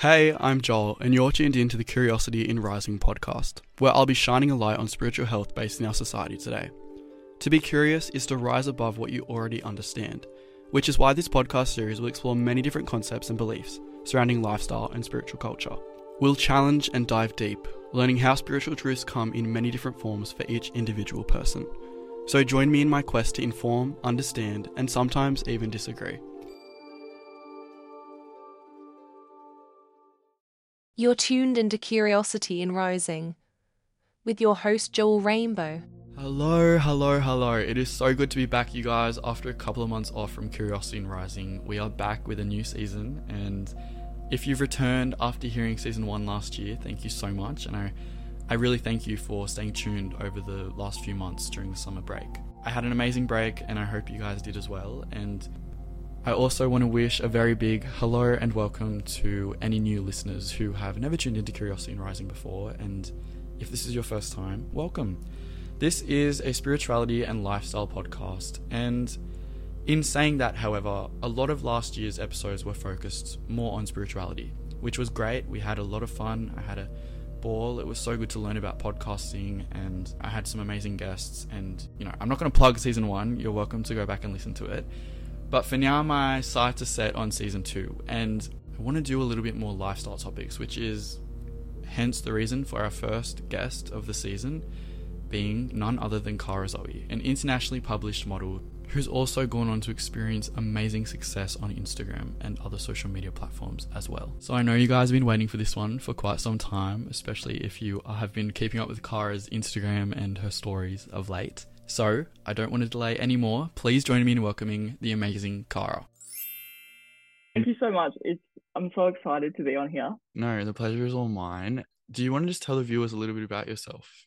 Hey, I'm Joel, and you're tuned in to the Curiosity in Rising podcast, where I'll be shining a light on spiritual health based in our society today. To be curious is to rise above what you already understand, which is why this podcast series will explore many different concepts and beliefs surrounding lifestyle and spiritual culture. We'll challenge and dive deep, learning how spiritual truths come in many different forms for each individual person. So join me in my quest to inform, understand, and sometimes even disagree. You're tuned into Curiosity in Rising with your host Joel Rainbow. Hello, hello, hello. It is so good to be back, you guys. After a couple of months off from Curiosity in Rising, we are back with a new season. And if you've returned after hearing season one last year, thank you so much. And I, I really thank you for staying tuned over the last few months during the summer break. I had an amazing break, and I hope you guys did as well. And I also want to wish a very big hello and welcome to any new listeners who have never tuned into Curiosity in Rising before. And if this is your first time, welcome. This is a spirituality and lifestyle podcast. And in saying that, however, a lot of last year's episodes were focused more on spirituality, which was great. We had a lot of fun. I had a ball. It was so good to learn about podcasting, and I had some amazing guests. And, you know, I'm not going to plug season one. You're welcome to go back and listen to it. But for now, my sights are set on season two, and I want to do a little bit more lifestyle topics, which is hence the reason for our first guest of the season being none other than Kara Zoe, an internationally published model who's also gone on to experience amazing success on Instagram and other social media platforms as well. So I know you guys have been waiting for this one for quite some time, especially if you have been keeping up with Kara's Instagram and her stories of late. So, I don't want to delay any more. Please join me in welcoming the amazing Kara. Thank you so much. It's I'm so excited to be on here. No, the pleasure is all mine. Do you want to just tell the viewers a little bit about yourself?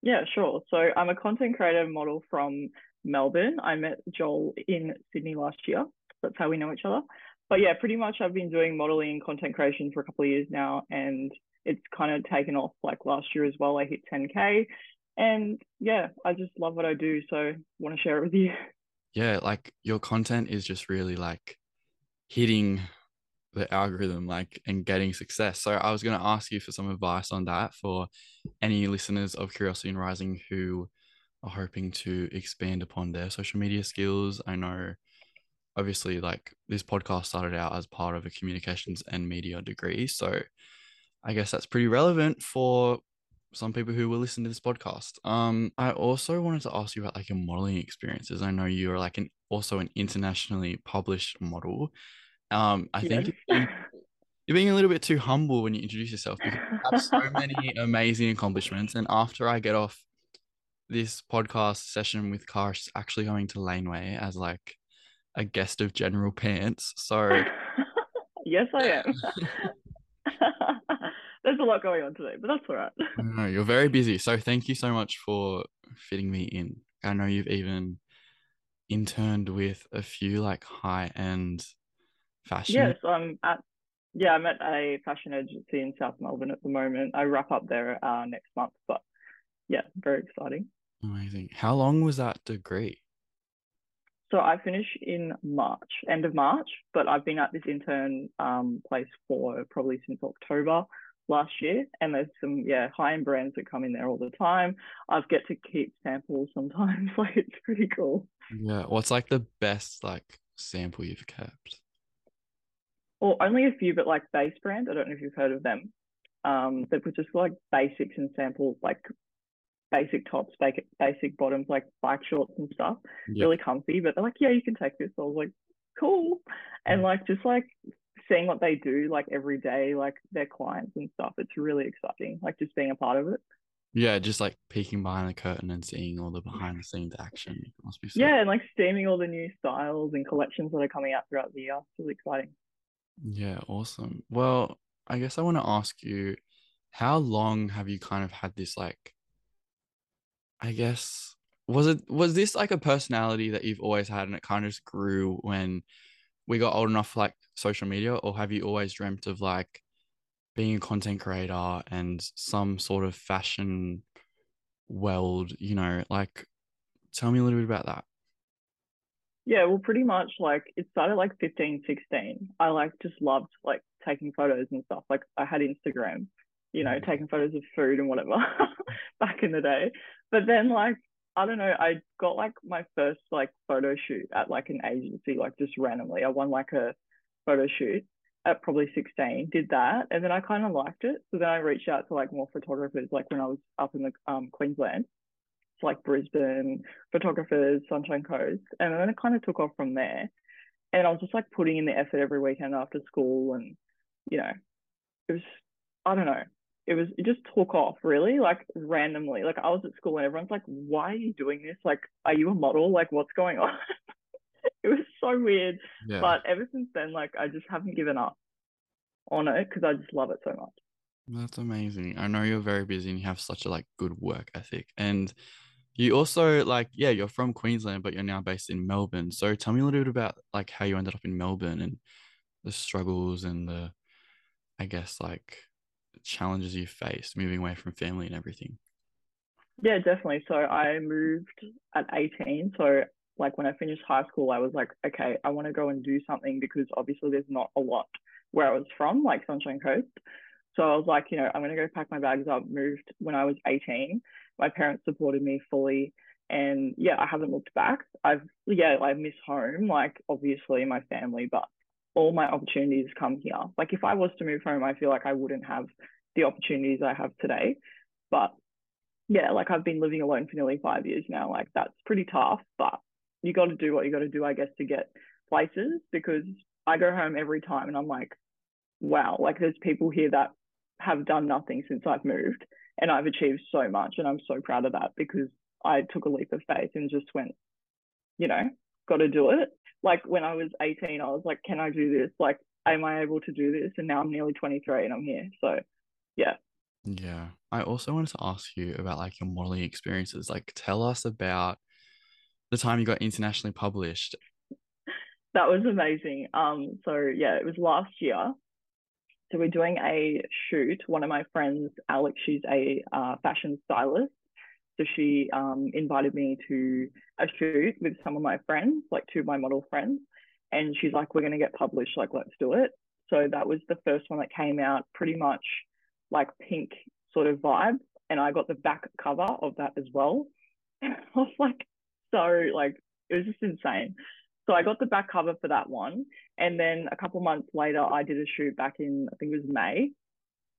Yeah, sure. So I'm a content creator model from Melbourne. I met Joel in Sydney last year. That's how we know each other. But yeah, pretty much I've been doing modeling and content creation for a couple of years now, and it's kind of taken off like last year as well. I hit 10k, and yeah, I just love what I do, so want to share it with you. Yeah, like your content is just really like hitting the algorithm like and getting success. So I was going to ask you for some advice on that for any listeners of Curiosity in Rising who are hoping to expand upon their social media skills. I know obviously like this podcast started out as part of a communications and media degree, so I guess that's pretty relevant for some people who will listen to this podcast. Um, I also wanted to ask you about like your modeling experiences. I know you're like an also an internationally published model. Um, I think you're, you're being a little bit too humble when you introduce yourself because you have so many amazing accomplishments. And after I get off this podcast session with Kara, she's actually going to Laneway as like a guest of General Pants. So yes, I am. There's a lot going on today, but that's all right. no, you're very busy. So thank you so much for fitting me in. I know you've even interned with a few like high end fashion. Yes, I'm at yeah, I'm at a fashion agency in South Melbourne at the moment. I wrap up there uh, next month, but yeah, very exciting. Amazing. How long was that degree? So I finish in March, end of March, but I've been at this intern um, place for probably since October last year and there's some yeah high-end brands that come in there all the time. I've get to keep samples sometimes like it's pretty cool. Yeah what's like the best like sample you've kept? Well only a few but like base brand i don't know if you've heard of them. Um they put just like basics and samples like basic tops basic basic bottoms like bike shorts and stuff. Yeah. really comfy but they're like yeah you can take this. I was like cool. And like just like seeing what they do like every day, like their clients and stuff. It's really exciting, like just being a part of it. Yeah, just like peeking behind the curtain and seeing all the behind the scenes action. It must be so Yeah, and like steaming all the new styles and collections that are coming out throughout the year. It's really exciting. Yeah, awesome. Well, I guess I want to ask you, how long have you kind of had this like I guess was it was this like a personality that you've always had and it kind of just grew when we got old enough like social media, or have you always dreamt of like being a content creator and some sort of fashion world? You know, like tell me a little bit about that. Yeah, well, pretty much like it started like 15, 16. I like just loved like taking photos and stuff. Like I had Instagram, you know, Mm. taking photos of food and whatever back in the day. But then like I don't know, I got like my first like photo shoot at like an agency, like just randomly. I won like a photo shoot at probably 16, did that, and then I kind of liked it. So then I reached out to like more photographers, like when I was up in the um, Queensland, so like Brisbane photographers, Sunshine Coast, and then it kind of took off from there. And I was just like putting in the effort every weekend after school, and you know, it was I don't know, it was it just took off really like randomly. Like I was at school and everyone's like, "Why are you doing this? Like, are you a model? Like, what's going on?" it was so weird. Yeah. But ever since then, like I just haven't given up on it because I just love it so much. That's amazing. I know you're very busy and you have such a like good work ethic. And you also like, yeah, you're from Queensland, but you're now based in Melbourne. So tell me a little bit about like how you ended up in Melbourne and the struggles and the, I guess, like challenges you faced moving away from family and everything. Yeah, definitely. So I moved at 18. So like when I finished high school, I was like, okay, I want to go and do something because obviously there's not a lot where I was from, like Sunshine Coast. So I was like, you know, I'm going to go pack my bags up. Moved when I was 18. My parents supported me fully. And yeah, I haven't looked back. I've, yeah, I miss home, like obviously my family, but all my opportunities come here. Like if I was to move home, I feel like I wouldn't have the opportunities I have today. But yeah, like I've been living alone for nearly five years now. Like that's pretty tough, but you got to do what you got to do, I guess, to get places because I go home every time and I'm like, wow, like there's people here that have done nothing since I've moved and I've achieved so much. And I'm so proud of that because I took a leap of faith and just went, you know, got to do it. Like when I was 18, I was like, can I do this? Like, am I able to do this? And now I'm nearly 23 and I'm here. So, yeah. Yeah. I also wanted to ask you about like your modeling experiences. Like tell us about the time you got internationally published. That was amazing. Um, so yeah, it was last year. So we're doing a shoot. One of my friends, Alex, she's a uh, fashion stylist. So she um, invited me to a shoot with some of my friends, like two of my model friends. And she's like, we're going to get published, like, let's do it. So that was the first one that came out, pretty much like pink sort of vibe. And I got the back cover of that as well. And I was like, so, like, it was just insane. So I got the back cover for that one. And then a couple months later, I did a shoot back in, I think it was May,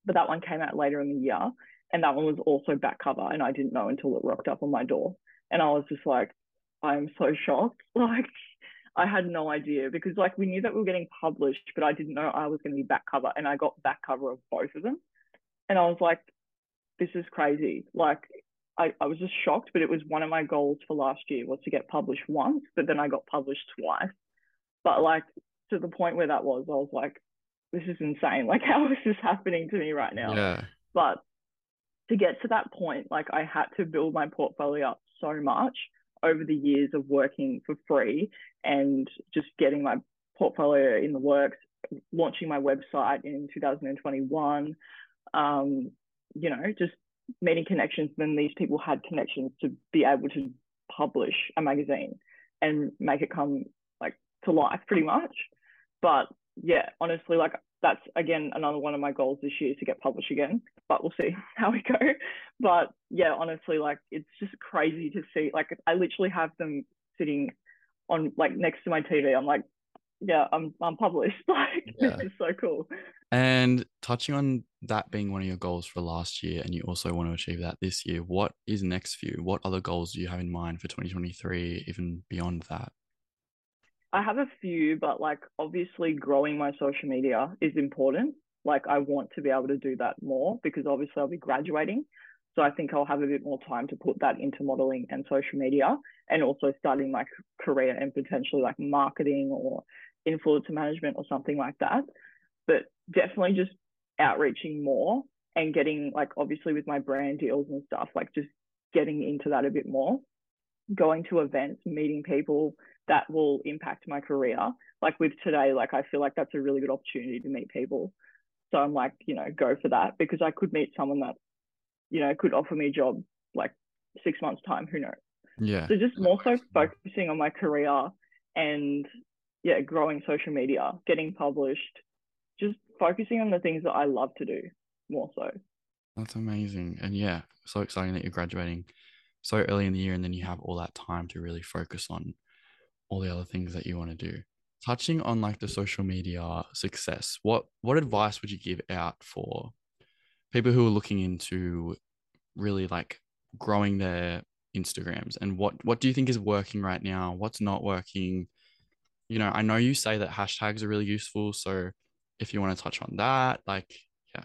but that one came out later in the year. And that one was also back cover. And I didn't know until it rocked up on my door. And I was just like, I'm so shocked. Like, I had no idea because, like, we knew that we were getting published, but I didn't know I was going to be back cover. And I got back cover of both of them. And I was like, this is crazy. Like, I, I was just shocked, but it was one of my goals for last year was to get published once, but then I got published twice. But like to the point where that was, I was like, this is insane. Like, how is this happening to me right now? Yeah. But to get to that point, like I had to build my portfolio up so much over the years of working for free and just getting my portfolio in the works, launching my website in 2021. Um, you know, just meeting connections. Then these people had connections to be able to publish a magazine and make it come like to life pretty much. But yeah, honestly, like that's again another one of my goals this year to get published again. But we'll see how we go. But yeah, honestly, like it's just crazy to see. Like I literally have them sitting on like next to my TV. I'm like, yeah, I'm I'm published. Like Yeah. this is so cool. And touching on that being one of your goals for last year, and you also want to achieve that this year, what is next for you? What other goals do you have in mind for 2023, even beyond that? I have a few, but like obviously growing my social media is important. Like I want to be able to do that more because obviously I'll be graduating. So I think I'll have a bit more time to put that into modeling and social media and also starting my career and potentially like marketing or influencer management or something like that. But definitely just outreaching more and getting like obviously with my brand deals and stuff, like just getting into that a bit more, going to events, meeting people that will impact my career. Like with today, like I feel like that's a really good opportunity to meet people. So I'm like, you know, go for that because I could meet someone that, you know, could offer me a job like six months time. Who knows? Yeah. So just more so focusing on my career and yeah, growing social media, getting published, just focusing on the things that I love to do more so. That's amazing. And yeah, so exciting that you're graduating so early in the year and then you have all that time to really focus on all the other things that you want to do. Touching on like the social media success, what what advice would you give out for people who are looking into really like growing their Instagrams and what what do you think is working right now? What's not working? You know, I know you say that hashtags are really useful, so if you want to touch on that, like yeah.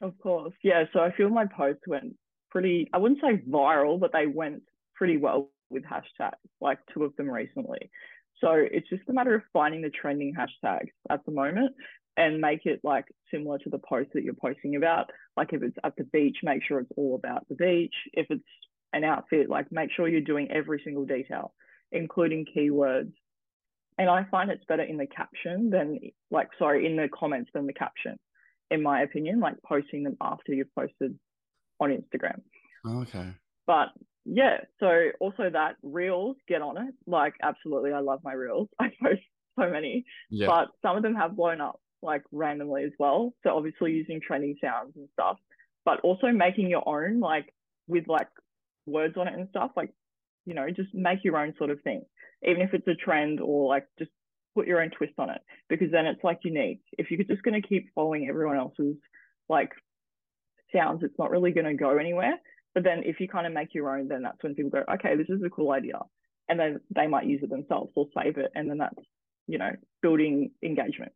Of course. Yeah, so I feel my posts went pretty I wouldn't say viral, but they went pretty well with hashtags, like two of them recently. So it's just a matter of finding the trending hashtags at the moment and make it like similar to the post that you're posting about. Like if it's at the beach, make sure it's all about the beach. If it's an outfit, like make sure you're doing every single detail, including keywords. And I find it's better in the caption than like sorry, in the comments than the caption, in my opinion, like posting them after you've posted on Instagram. Oh, okay. But yeah, so also that reels, get on it. Like absolutely I love my reels. I post so many. Yeah. But some of them have blown up like randomly as well. So obviously using trending sounds and stuff, but also making your own like with like words on it and stuff. Like, you know, just make your own sort of thing, even if it's a trend or like just put your own twist on it because then it's like unique. If you're just going to keep following everyone else's like sounds, it's not really going to go anywhere. But then if you kind of make your own, then that's when people go, okay, this is a cool idea. And then they might use it themselves or save it. And then that's, you know, building engagement.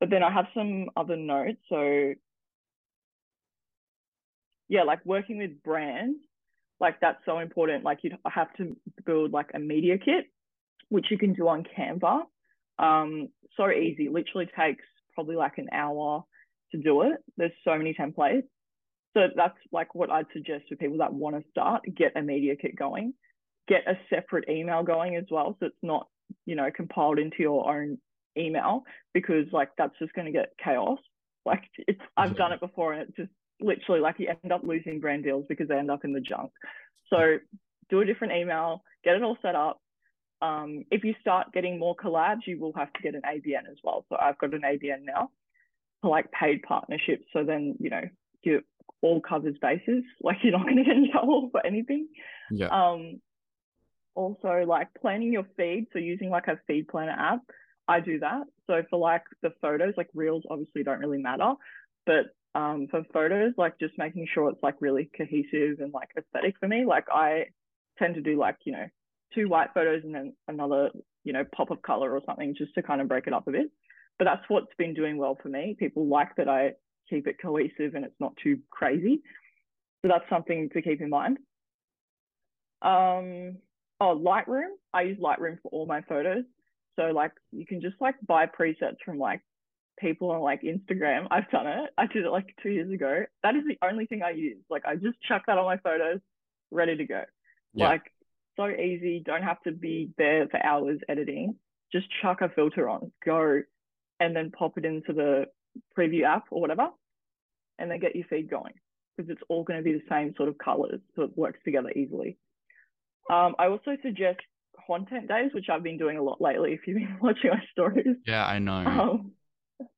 But then I have some other notes. So yeah, like working with brands, like that's so important. Like you have to build like a media kit, which you can do on Canva. Um, so easy. Literally takes probably like an hour to do it. There's so many templates. So that's like what I'd suggest for people that want to start, get a media kit going, get a separate email going as well. So it's not, you know, compiled into your own email because like that's just going to get chaos. Like it's, I've done it before and it's just literally like you end up losing brand deals because they end up in the junk. So do a different email, get it all set up. Um, if you start getting more collabs, you will have to get an ABN as well. So I've got an ABN now for like paid partnerships. So then, you know, you all covers bases. Like you're not going to get in trouble for anything. Yeah. Um, also like planning your feed. So using like a feed planner app, I do that. So for like the photos, like reels obviously don't really matter, but um, for photos, like just making sure it's like really cohesive and like aesthetic for me. Like I tend to do like, you know, two white photos and then another, you know, pop of color or something just to kind of break it up a bit. But that's what's been doing well for me. People like that I keep it cohesive and it's not too crazy. So that's something to keep in mind. Um, oh, Lightroom. I use Lightroom for all my photos. So like you can just like buy presets from like people on like Instagram. I've done it. I did it like two years ago. That is the only thing I use. Like I just chuck that on my photos, ready to go. Yeah. Like so easy. Don't have to be there for hours editing. Just chuck a filter on, go, and then pop it into the preview app or whatever, and then get your feed going because it's all going to be the same sort of colors, so it works together easily. Um, I also suggest content days, which I've been doing a lot lately. If you've been watching my stories, yeah, I know. Um,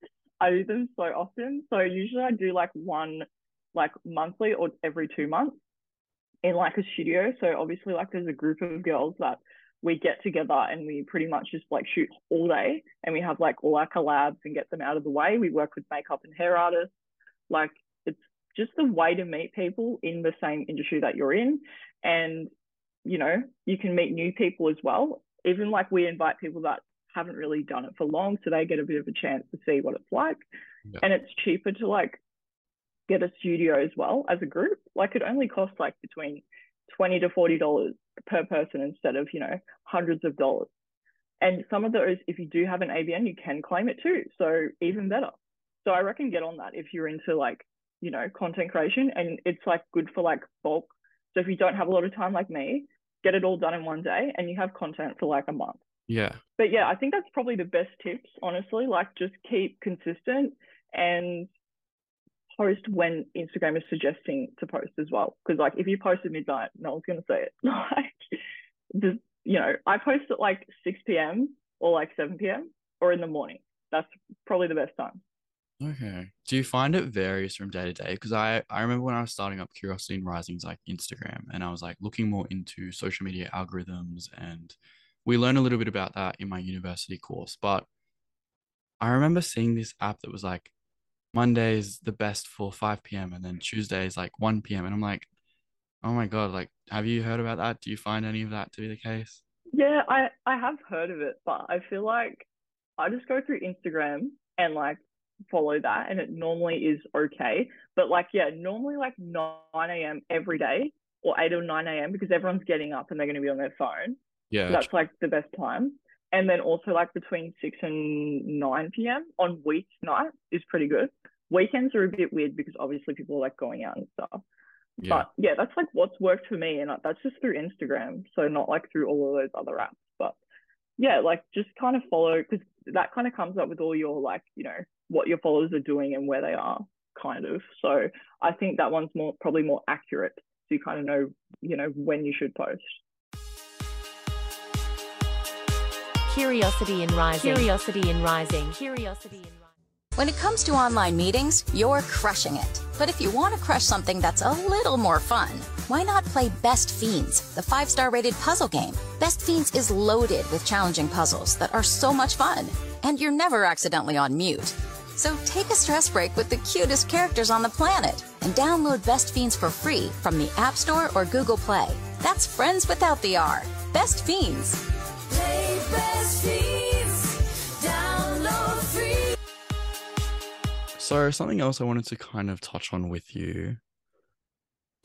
I do them so often. So usually I do like one like monthly or every two months in like a studio. So obviously like there's a group of girls that we get together and we pretty much just like shoot all day and we have like all our collabs and get them out of the way. We work with makeup and hair artists. Like it's just the way to meet people in the same industry that you're in. And, you know, you can meet new people as well. Even like we invite people that haven't really done it for long, so they get a bit of a chance to see what it's like. Yeah. And it's cheaper to like get a studio as well as a group. Like it only costs like between twenty to forty dollars per person instead of you know hundreds of dollars. And some of those, if you do have an ABN, you can claim it too. So even better. So I reckon get on that if you're into like you know content creation, and it's like good for like bulk. So if you don't have a lot of time like me, get it all done in one day, and you have content for like a month. Yeah. But yeah, I think that's probably the best tips, honestly. Like just keep consistent and post when Instagram is suggesting to post as well. Because like if you post at midnight, no one's gonna see it. like just you know, I post at like 6 p.m. or like 7 p.m. or in the morning. That's probably the best time. Okay. Do you find it varies from day to day? Because I, I remember when I was starting up Curiosity in Rising's like Instagram and I was like looking more into social media algorithms and we learned a little bit about that in my university course. But I remember seeing this app that was like Monday is the best for 5 p.m. and then Tuesday is like 1 p.m. And I'm like, oh my God, like, have you heard about that? Do you find any of that to be the case? Yeah, I I have heard of it, but I feel like I just go through Instagram and like follow that and it normally is okay. But like, yeah, normally like 9 a.m. every day or 8 or 9 a.m. because everyone's getting up and they're going to be on their phone. Yeah. So that's like the best time. And then also like between 6 and 9 p.m. on week weeknight is pretty good. Weekends are a bit weird because obviously people are like going out and stuff. yeah. But yeah, that's like what's worked for me. And that's just through Instagram. So not like through all of those other apps. But yeah, like just kind of follow because that kind of comes up with all your like, you know, what your followers are doing and where they are, kind of. So I think that one's more probably more accurate. So you kind of know, you know, when you should post. Curiosity in Rising. Curiosity in Rising. Curiosity in Rising. When it comes to online meetings, you're crushing it. But if you want to crush something that's a little more fun, why not play Best Fiends, the five star rated puzzle game? Best Fiends is loaded with challenging puzzles that are so much fun, and you're never accidentally on mute. So take a stress break with the cutest characters on the planet and download Best Fiends for free from the App Store or Google Play. That's friends without the R. Best Fiends. So something else I wanted to kind of touch on with you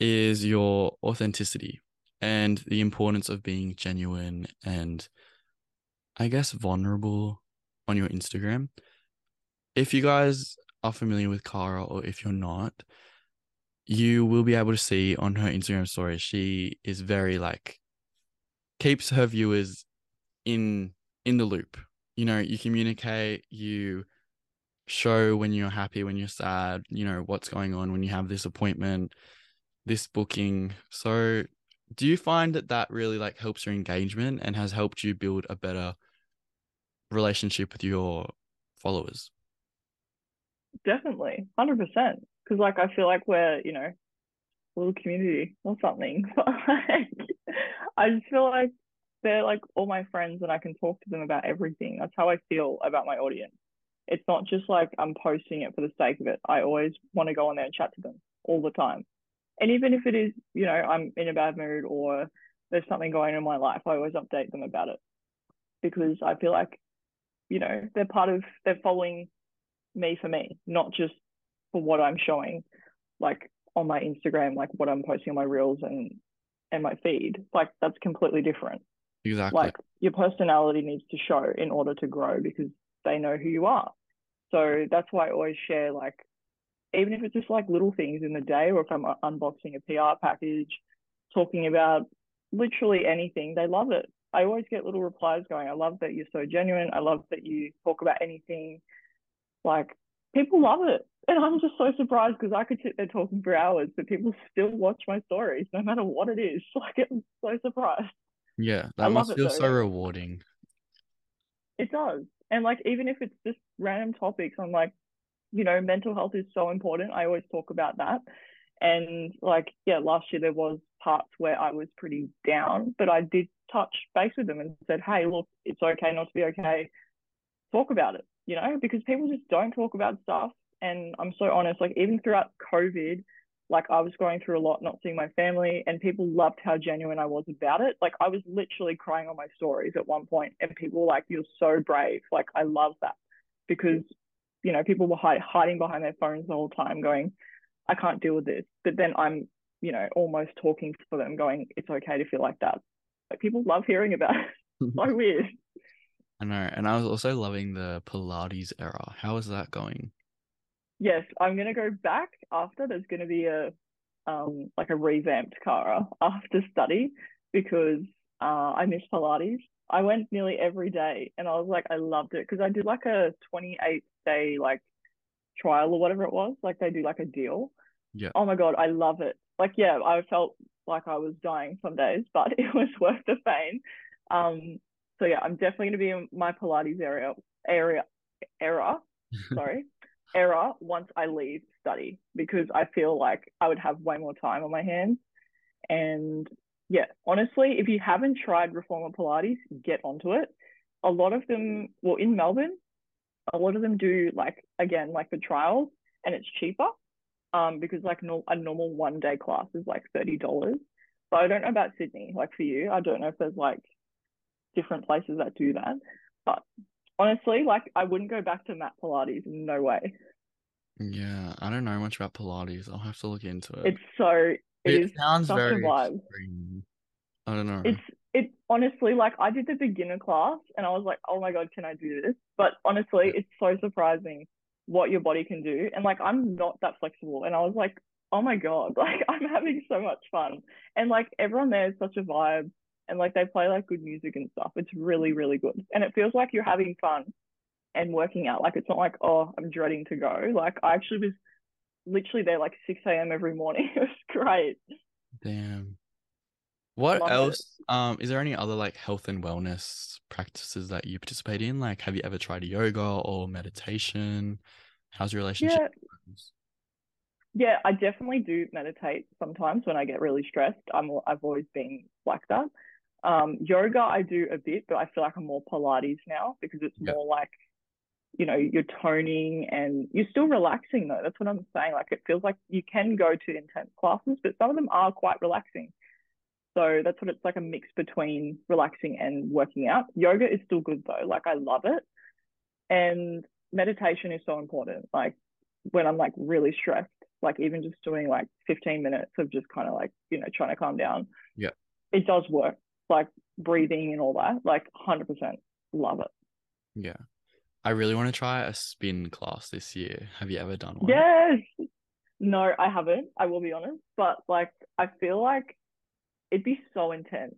is your authenticity and the importance of being genuine and I guess vulnerable on your Instagram. If you guys are familiar with Kara or if you're not, you will be able to see on her Instagram story she is very like keeps her viewers in in the loop. You know, you communicate, you show when you're happy, when you're sad, you know, what's going on when you have this appointment, this booking. So, do you find that that really like helps your engagement and has helped you build a better relationship with your followers? Definitely, hundred percent. Because like I feel like we're you know a little community or something. But like I just feel like they're like all my friends and I can talk to them about everything. That's how I feel about my audience. It's not just like I'm posting it for the sake of it. I always want to go on there and chat to them all the time. And even if it is, you know, I'm in a bad mood or there's something going on in my life, I always update them about it because I feel like, you know, they're part of, they're following me for me, not just for what I'm showing, like on my Instagram, like what I'm posting on my reels and and my feed. Like that's completely different. Exactly. Like your personality needs to show in order to grow because they know who you are. So that's why I always share like even if it's just like little things in the day or if I'm unboxing a PR package, talking about literally anything, they love it. I always get little replies going, I love that you're so genuine. I love that you talk about anything. Like people love it. And I'm just so surprised because I could sit there talking for hours, but people still watch my stories no matter what it is. Like I'm so surprised. Yeah, that love must feel so rewarding. It does. And like even if it's just random topics, I'm like, you know, mental health is so important. I always talk about that. And like, yeah, last year there was parts where I was pretty down, but I did touch base with them and said, hey, look, it's okay not to be okay. Talk about it, you know, because people just don't talk about stuff. And I'm so honest, like even throughout COVID, like I was going through a lot, not seeing my family, and people loved how genuine I was about it. Like I was literally crying on my stories at one point, and people were like, "You're so brave." Like I love that because you know people were hide- hiding behind their phones the whole time, going, "I can't deal with this." But then I'm, you know, almost talking for them, going, "It's okay to feel like that." Like people love hearing about it. so weird. I know. And I was also loving the Pilates era. How is that going? Yes, I'm gonna go back after. There's gonna be a um like a revamped Kara after study because uh I miss Pilates. I went nearly every day and I was like I loved it because I did like a 28 day like trial or whatever it was. Like they do like a deal. Yeah. Oh my God, I love it. Like yeah, I felt like I was dying some days, but it was worth the pain. Um so yeah, I'm definitely gonna be in my Pilates area area era. Sorry. Era once I leave study because I feel like I would have way more time on my hands. And yeah, honestly, if you haven't tried Reformer Pilates, get onto it. A lot of them, well, in Melbourne, a lot of them do like again like the trials, and it's cheaper. Um, because like no, a normal one day class is like thirty dollars. But I don't know about Sydney. Like for you, I don't know if there's like different places that do that. But honestly, like I wouldn't go back to mat Pilates. No way. Yeah, I don't know much about Pilates. I'll have to look into it. It's so it sounds such very a vibe. extreme. I don't know. It's it honestly like I did the beginner class and I was like, oh my god, can I do this? But honestly, Yeah. it's so surprising what your body can do. And like I'm not that flexible. And I was like, oh my god, like I'm having so much fun. And like everyone there is such a vibe. And like they play like good music and stuff. It's really, really good. And it feels like you're having fun and working out. Like it's not like, oh, I'm dreading to go. Like I actually was literally there like 6 a.m. every morning. it was great. Damn. What Love it. else? Um, is there any other like health and wellness practices that you participate in? Like, have you ever tried yoga or meditation? How's your relationship? Yeah. Yeah, I definitely do meditate sometimes when I get really stressed. I'm I've always been like that. Um, yoga I do a bit, but I feel like I'm more Pilates now because it's Yeah. more like, you know, you're toning and you're still relaxing though. That's what I'm saying. Like it feels like you can go to intense classes, but some of them are quite relaxing. So that's what it's like a mix between relaxing and working out. Yoga is still good though. Like I love it. And meditation is so important. Like when I'm like really stressed, like even just doing like 15 minutes of just kind of like, you know, trying to calm down. Yeah. It does work. Like breathing and all that. Like 100% love it. Yeah. I really want to try a spin class this year. Have you ever done one? Yes. No, I haven't. I will be honest. But like, I feel like it'd be so intense.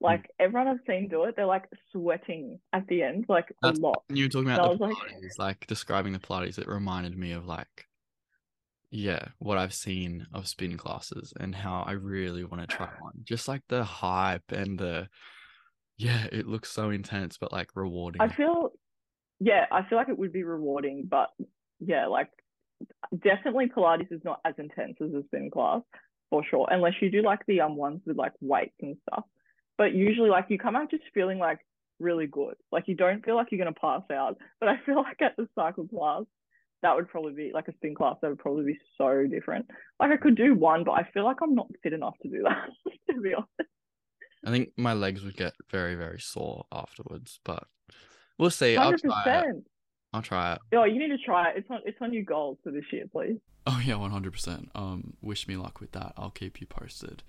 Hmm. Like everyone I've seen do it, they're like sweating at the end, like That's- a lot. You were talking about the was like- like describing the Pilates, it reminded me of like, yeah, what I've seen of spin classes and how I really want to try one. Just like the hype and the, yeah, it looks so intense, but like rewarding. I feel, yeah, I feel like it would be rewarding, but yeah, like definitely Pilates is not as intense as a spin class for sure, unless you do like the um ones with like weights and stuff. But usually, like you come out just feeling like really good. Like you don't feel like you're gonna pass out. But I feel like at the cycle class, that would probably be like a spin class. That would probably be so different. Like I could do one, but I feel like I'm not fit enough to do that. to be honest. I think my legs would get very, very sore afterwards, but we'll see. I'll try it. I'll try it. Oh, you need to try it. It's on it's on your goals for this year, please. Oh yeah, one hundred percent. Um, wish me luck with that. I'll keep you posted,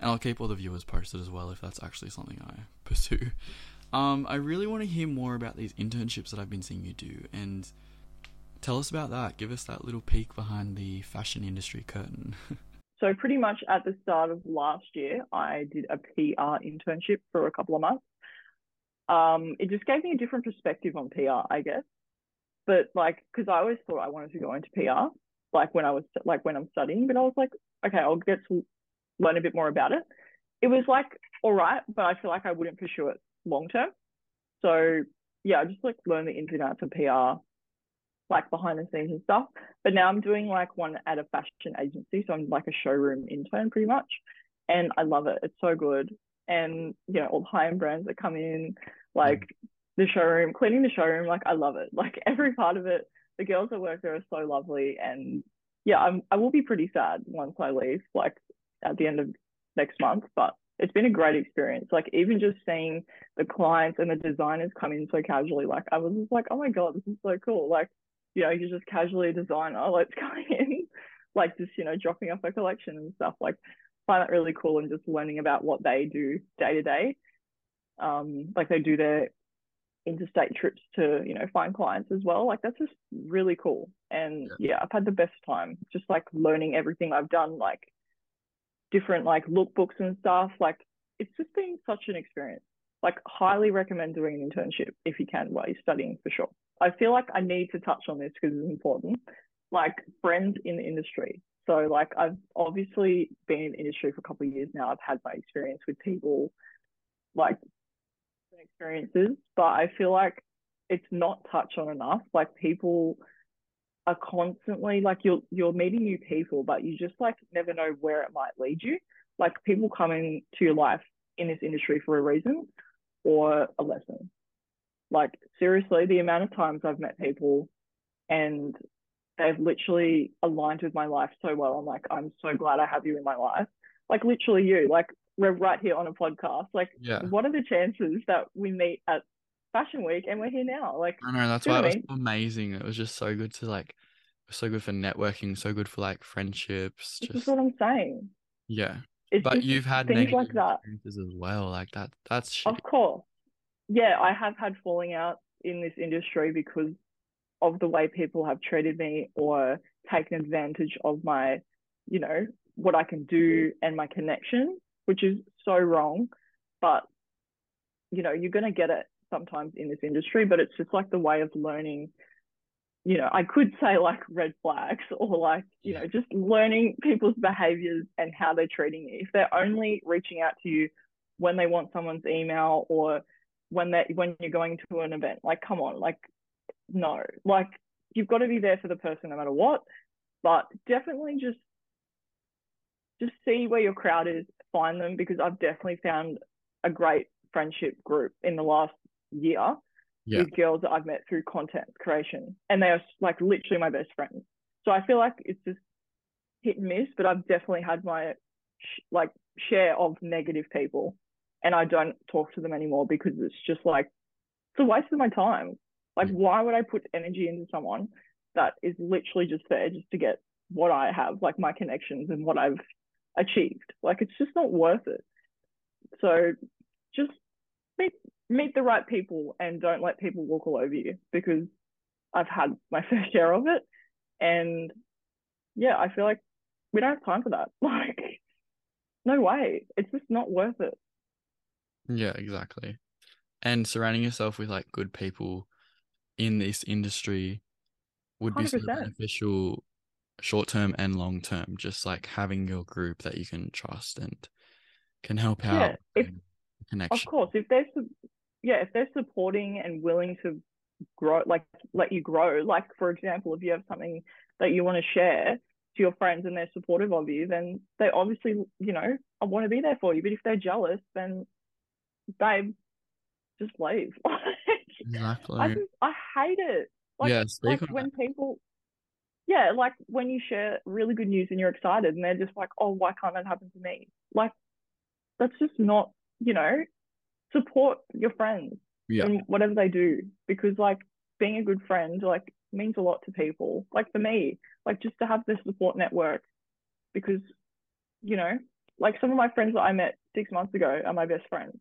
and I'll keep all the viewers posted as well if that's actually something I pursue. Um, I really want to hear more about these internships that I've been seeing you do, and tell us about that. Give us that little peek behind the fashion industry curtain. So pretty much at the start of last year, I did a PR internship for a couple of months. Um, it just gave me a different perspective on PR, I guess. But like, because I always thought I wanted to go into PR, like when I was like when I'm studying, but I was like, okay, I'll get to learn a bit more about it. It was like all right, but I feel like I wouldn't pursue it long term. So yeah, I just like learn the ins and outs of PR, like behind the scenes and stuff. But now I'm doing like one at a fashion agency. So I'm like a showroom intern pretty much. And I love it. It's so good. And, you know, all the high end brands that come in, like mm. the showroom, cleaning the showroom, like I love it. Like every part of it. The girls that work there are so lovely. And yeah, I'm, I will be pretty sad once I leave, like at the end of next month. But it's been a great experience. Like even just seeing the clients and the designers come in so casually, like I was just like, oh my God, this is so cool. Like, you know, you're just casually a designer, like coming in, like just, you know, dropping off a collection and stuff. Like, find that really cool and just learning about what they do day to day. Um, like they do their interstate trips to, you know, find clients as well. Like that's just really cool. And yeah, I've had the best time just like learning everything I've done, like different like lookbooks and stuff. Like it's just been such an experience. Like highly recommend doing an internship if you can while you're studying for sure. I feel like I need to touch on this because it's important. Like friends in the industry. So like I've obviously been in the industry for a couple of years now. I've had my experience with people like experiences, but I feel like it's not touched on enough. Like people are constantly like you're you're meeting new people, but you just like never know where it might lead you. Like people come into your life in this industry for a reason or a lesson. Like seriously, the amount of times I've met people and they've literally aligned with my life so well. I'm like, I'm so glad I have you in my life. Like literally you, like we're right here on a podcast. Like Yeah. what are the chances that we meet at Fashion Week and we're here now? Like I know that's why it what was amazing. It was just so good to like, so good for networking, so good for like friendships. this Just is what I'm saying. yeah. It's But you've had things negative like that. experiences as well. Like that. That's Of course. Yeah, I have had falling out in this industry because of the way people have treated me or taken advantage of my, you know, what I can do mm-hmm. and my connection, which is so wrong. But, you know, you're going to get it sometimes in this industry, but it's just like the way of learning. You know, I could say like red flags or like, you know, just learning people's behaviors and how they're treating you. If they're only reaching out to you when they want someone's email or when they when you're going to an event. Like, come on, like, no, like you've got to be there for the person no matter what. But definitely just just see where your crowd is, find them because I've definitely found a great friendship group in the last year Yeah. with girls that I've met through content creation, and they are like literally my best friends. So I feel like it's just hit and miss, but I've definitely had my sh- like share of negative people, and I don't talk to them anymore because it's just like it's a waste of my time. Like, Yeah. why would I put energy into someone that is literally just there just to get what I have, like my connections and what I've achieved? Like, it's just not worth it. So just meet meet the right people and don't let people walk all over you because I've had my fair share of it. And yeah, I feel like we don't have time for that. Like, no way. It's just not worth it. Yeah, exactly. And surrounding yourself with like good people in this industry would be so 100%. beneficial short term and long term. Just like having your group that you can trust and can help out. Yeah, if- and Of course, if they're su- yeah, if they're supporting and willing to grow, like let you grow, like for example, if you have something that you want to share to your friends and they're supportive of you, then they obviously, you know, I want to be there for you. But if they're jealous, then babe, just leave. Exactly. I just, I hate it. Like, yeah, like when people, yeah, like when you share really good news and you're excited and they're just like, oh, why can't that happen to me? Like, that's just not, you know, support your friends Yeah. in whatever they do because like being a good friend like means a lot to people. Like for me, like just to have this support network because, you know, like some of my friends that I met six months ago are my best friends.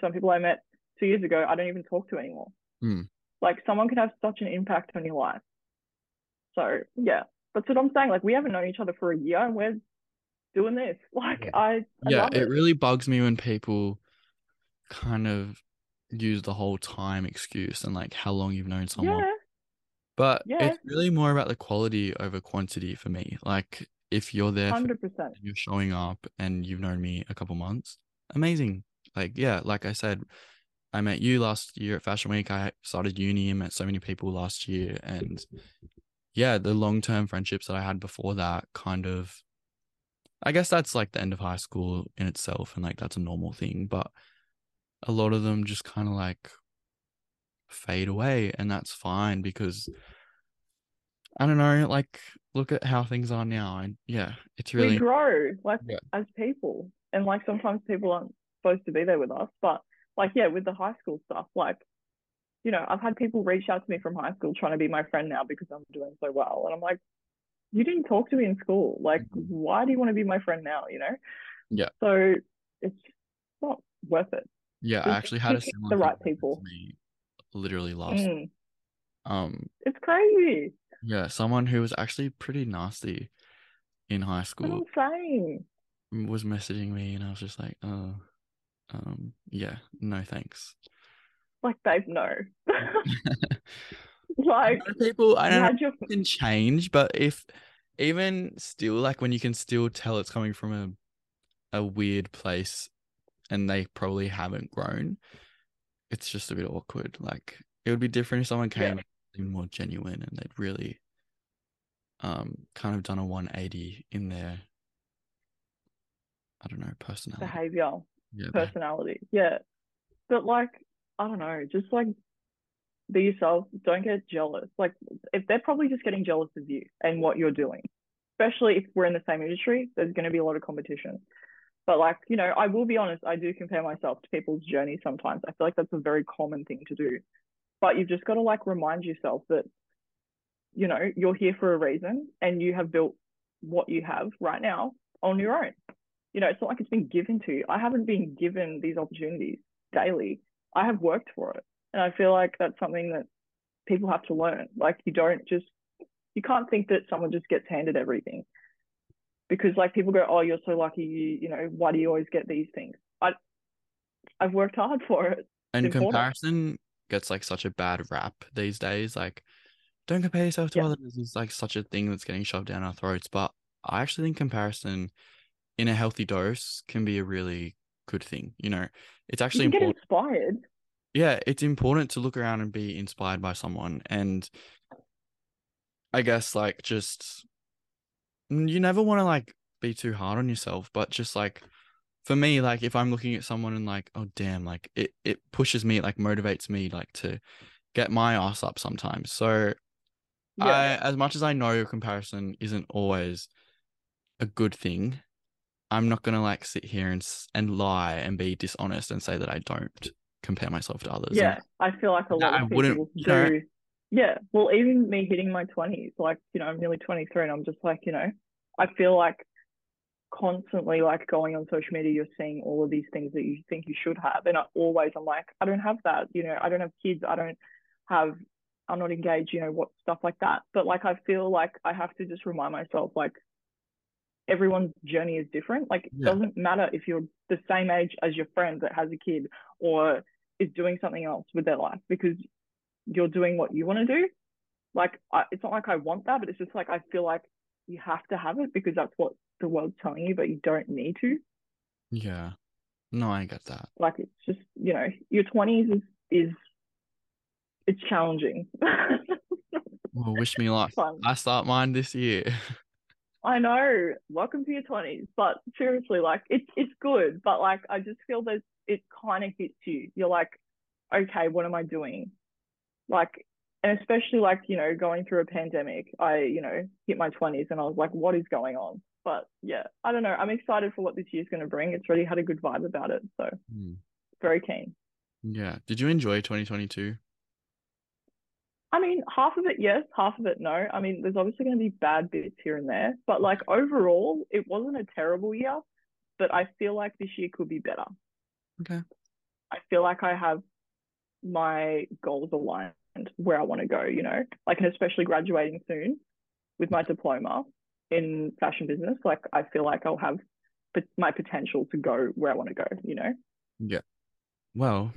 Some people I met two years ago, I don't even talk to anymore. Hmm. Like someone can have such an impact on your life. So yeah, that's what I'm saying. Like we haven't known each other for a year and we're doing this. Like Yeah. I, I yeah, it it. really bugs me when people kind of use the whole time excuse and like how long you've known someone. Yeah, But Yeah. it's really more about the quality over quantity for me. Like if you're there hundred percent. you're showing up and you've known me a couple months, amazing. Like, yeah, like I said, I met you last year at Fashion Week. I started uni and met so many people last year. And yeah, the long term friendships that I had before that kind of, I guess that's like the end of high school in itself. And like that's a normal thing. But a lot of them just kind of like fade away. And that's fine because I don't know, like, look at how things are now. And yeah, it's really. we grow like Yeah. as people and like sometimes people aren't supposed to be there with us but like yeah with the high school stuff like you know i've had people reach out to me from high school trying to be my friend now because i'm doing so well and i'm like you didn't talk to me in school like why do you want to be my friend now you know Mm-hmm. Yeah. so it's not worth it Yeah, I actually had a similar the right people. me literally last. Mm, Um, it's crazy yeah, someone who was actually pretty nasty in high school i'm saying was messaging me, and I was just like, oh, um, yeah, no thanks. like babe no like people, I don't know, your can change, but if even still, like when you can still tell it's coming from a a weird place, and they probably haven't grown, it's just a bit awkward. Like it would be different if someone came seemed more genuine and they'd really um kind of done a 180 in their I don't know personality. behavior. Personality. Yeah. But like, I don't know, just like be yourself. Don't get jealous. Like if they're probably just getting jealous of you and what you're doing, especially if we're in the same industry, there's going to be a lot of competition. But like, you know, I will be honest, I do compare myself to people's journey sometimes. I feel like that's a very common thing to do. But you've just got to like remind yourself that, you know, you're here for a reason and you have built what you have right now on your own. You know, it's not like it's been given to you. I haven't been given these opportunities daily. I have worked for it. And I feel like that's something that people have to learn. Like you don't just you can't think that someone just gets handed everything. Because like people go, Oh, you're so lucky, you you know, why do you always get these things? I I've worked hard for it. and comparison gets like such a bad rap these days. Like, don't compare yourself to Yeah. others is like such a thing that's getting shoved down our throats. But I actually think comparison in a healthy dose can be a really good thing. You know, it's actually you can get inspired. Yeah, it's important to look around and be inspired by someone. And I guess like just mm, you never want to like be too hard on yourself, but just like for me, like if I'm looking at someone and like, oh damn, like it it pushes me, it, like motivates me like to get my ass up sometimes. So I Yeah. as much as I know your comparison isn't always a good thing, I'm not gonna like sit here and and lie and be dishonest and say that I don't compare myself to others. And Yeah. I feel like a lot I of wouldn't- people you know- do. Yeah. Well, even me hitting my twenties, like, you know, I'm nearly 23 and I'm just like, you know, I feel like constantly like going on social media, you're seeing all of these things that you think you should have. And I always I'm like, I don't have that, you know, I don't have kids, I don't have I'm not engaged, you know, what stuff like that. But like I feel like I have to just remind myself like everyone's journey is different. Like it Yeah. doesn't matter if you're the same age as your friend that has a kid or is doing something else with their life because you're doing what you want to do. Like I, it's not like I want that, but it's just like I feel like you have to have it because that's what the world's telling you, but you don't need to. yeah. No, I get that. Like it's just you know your twenties is is it's challenging. Well, wish me luck. Fun. I start mine this year. I know. Welcome to your twenties, but seriously, like it's it's good, but like I just feel that it kind of hits you. You're like, okay, what am I doing? Like, and especially like you know going through a pandemic, I you know hit my twenties and I was like, what is going on? But yeah, I don't know. I'm excited for what this year's going to bring. It's really had a good vibe about it, so Hmm. very keen. Yeah. Did you enjoy 2022? I mean, half of it, yes, half of it, no. I mean, there's obviously going to be bad bits here and there, but like overall, it wasn't a terrible year, but I feel like this year could be better. Okay. I feel like I have my goals aligned where I want to go, you know, like, and especially graduating soon with my diploma in fashion business. Like, I feel like I'll have my potential to go where I want to go, you know? Yeah. Well,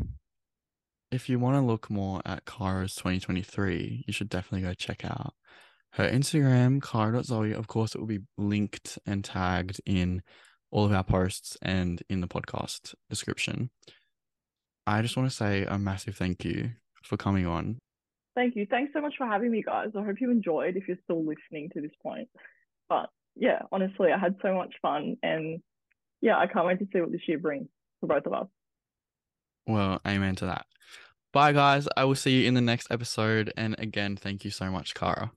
if you want to look more at Kara's 2023, you should definitely go check out her Instagram, Kara.zoe. Of course, it will be linked and tagged in all of our posts and in the podcast description. I just want to say a massive thank you for coming on. Thank you. Thanks so much for having me, guys. I hope you enjoyed if you're still listening to this point. But yeah, honestly, I had so much fun and yeah, I can't wait to see what this year brings for both of us. Well, amen to that. Bye, guys. I will see you in the next episode. And again, thank you so much, Kara.